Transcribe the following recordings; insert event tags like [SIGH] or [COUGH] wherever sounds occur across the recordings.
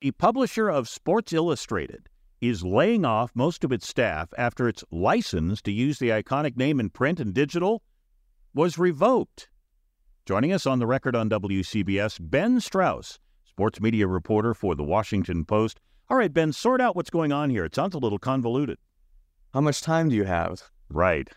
The publisher of Sports Illustrated is laying off most of its staff after its license to use the iconic name in print and digital was revoked. Joining us on the record on WCBS, Ben Strauss, sports media reporter for The Washington Post. All right, Ben, sort out what's going on here. It sounds a little convoluted. How much time do you have? Right.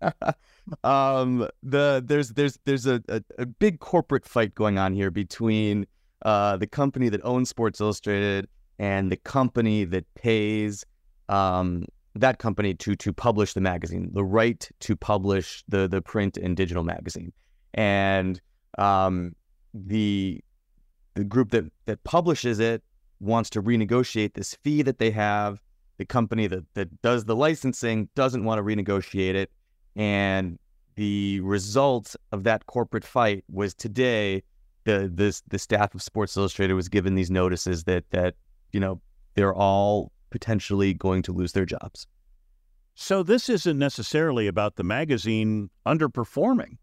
[LAUGHS] um, the there's there's there's a, a, a, big corporate fight going on here between uh, the company that owns Sports Illustrated and the company that pays um, that company to to publish the magazine, the right to publish the the print and digital magazine, and um, the the group that that publishes it wants to renegotiate this fee that they have. The company that that does the licensing doesn't want to renegotiate it, and the result of that corporate fight was today the this the staff of Sports Illustrated was given these notices that that you know they're all potentially going to lose their jobs. So this isn't necessarily about the magazine underperforming.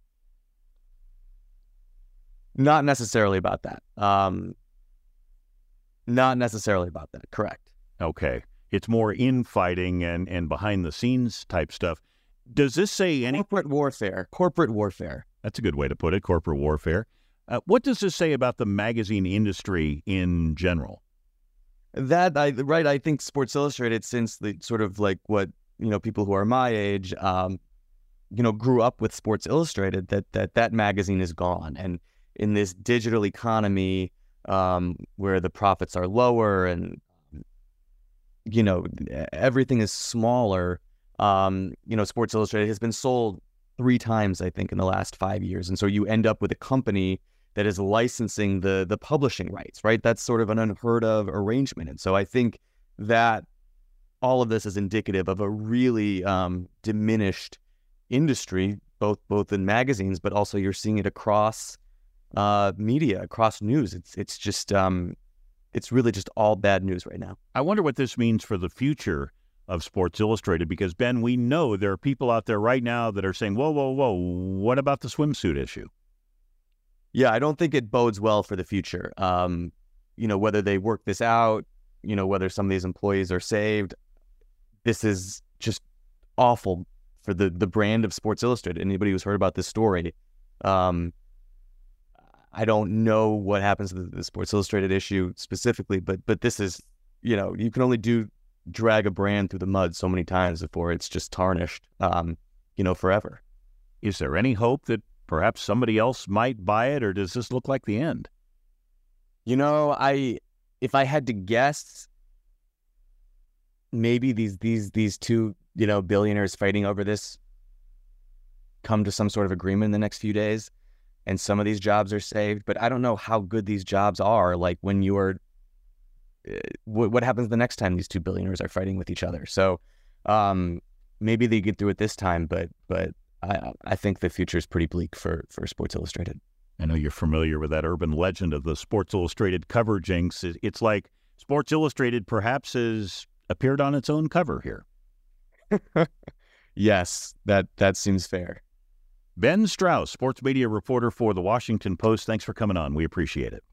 Not necessarily about that. Um, not necessarily about that. Correct. Okay. It's more infighting and, and behind the scenes type stuff. Does this say any corporate warfare? Corporate warfare. That's a good way to put it. Corporate warfare. Uh, what does this say about the magazine industry in general? That I right. I think Sports Illustrated, since the sort of like what you know, people who are my age, um, you know, grew up with Sports Illustrated. That that that magazine is gone, and in this digital economy um, where the profits are lower and you know everything is smaller. Um, you know, Sports Illustrated has been sold three times, I think, in the last five years, and so you end up with a company that is licensing the the publishing rights, right? That's sort of an unheard of arrangement. And so I think that all of this is indicative of a really um, diminished industry, both both in magazines, but also you're seeing it across uh, media, across news. It's it's just um, it's really just all bad news right now. I wonder what this means for the future of Sports Illustrated because Ben, we know there are people out there right now that are saying, "Whoa, whoa, whoa! What about the swimsuit issue?" Yeah, I don't think it bodes well for the future. Um, you know, whether they work this out, you know, whether some of these employees are saved, this is just awful for the the brand of Sports Illustrated. Anybody who's heard about this story, um, I don't know what happens to the, Sports Illustrated issue specifically, but but this is, you know, you can only do drag a brand through the mud so many times before it's just tarnished, um, you know, forever. Is there any hope that Perhaps somebody else might buy it, or does this look like the end? You know, I if I had to guess, maybe these these these two you know billionaires fighting over this come to some sort of agreement in the next few days, and some of these jobs are saved. But I don't know how good these jobs are. Like when you are, what, what happens the next time these two billionaires are fighting with each other? So um, maybe they get through it this time, but but I, I think the future is pretty bleak for, for Sports Illustrated. I know you're familiar with that urban legend of the Sports Illustrated cover jinx. It's like Sports Illustrated perhaps has appeared on its own cover here. [LAUGHS] yes, that that seems fair. Ben Strauss, sports media reporter for the Washington Post. Thanks for coming on. We appreciate it.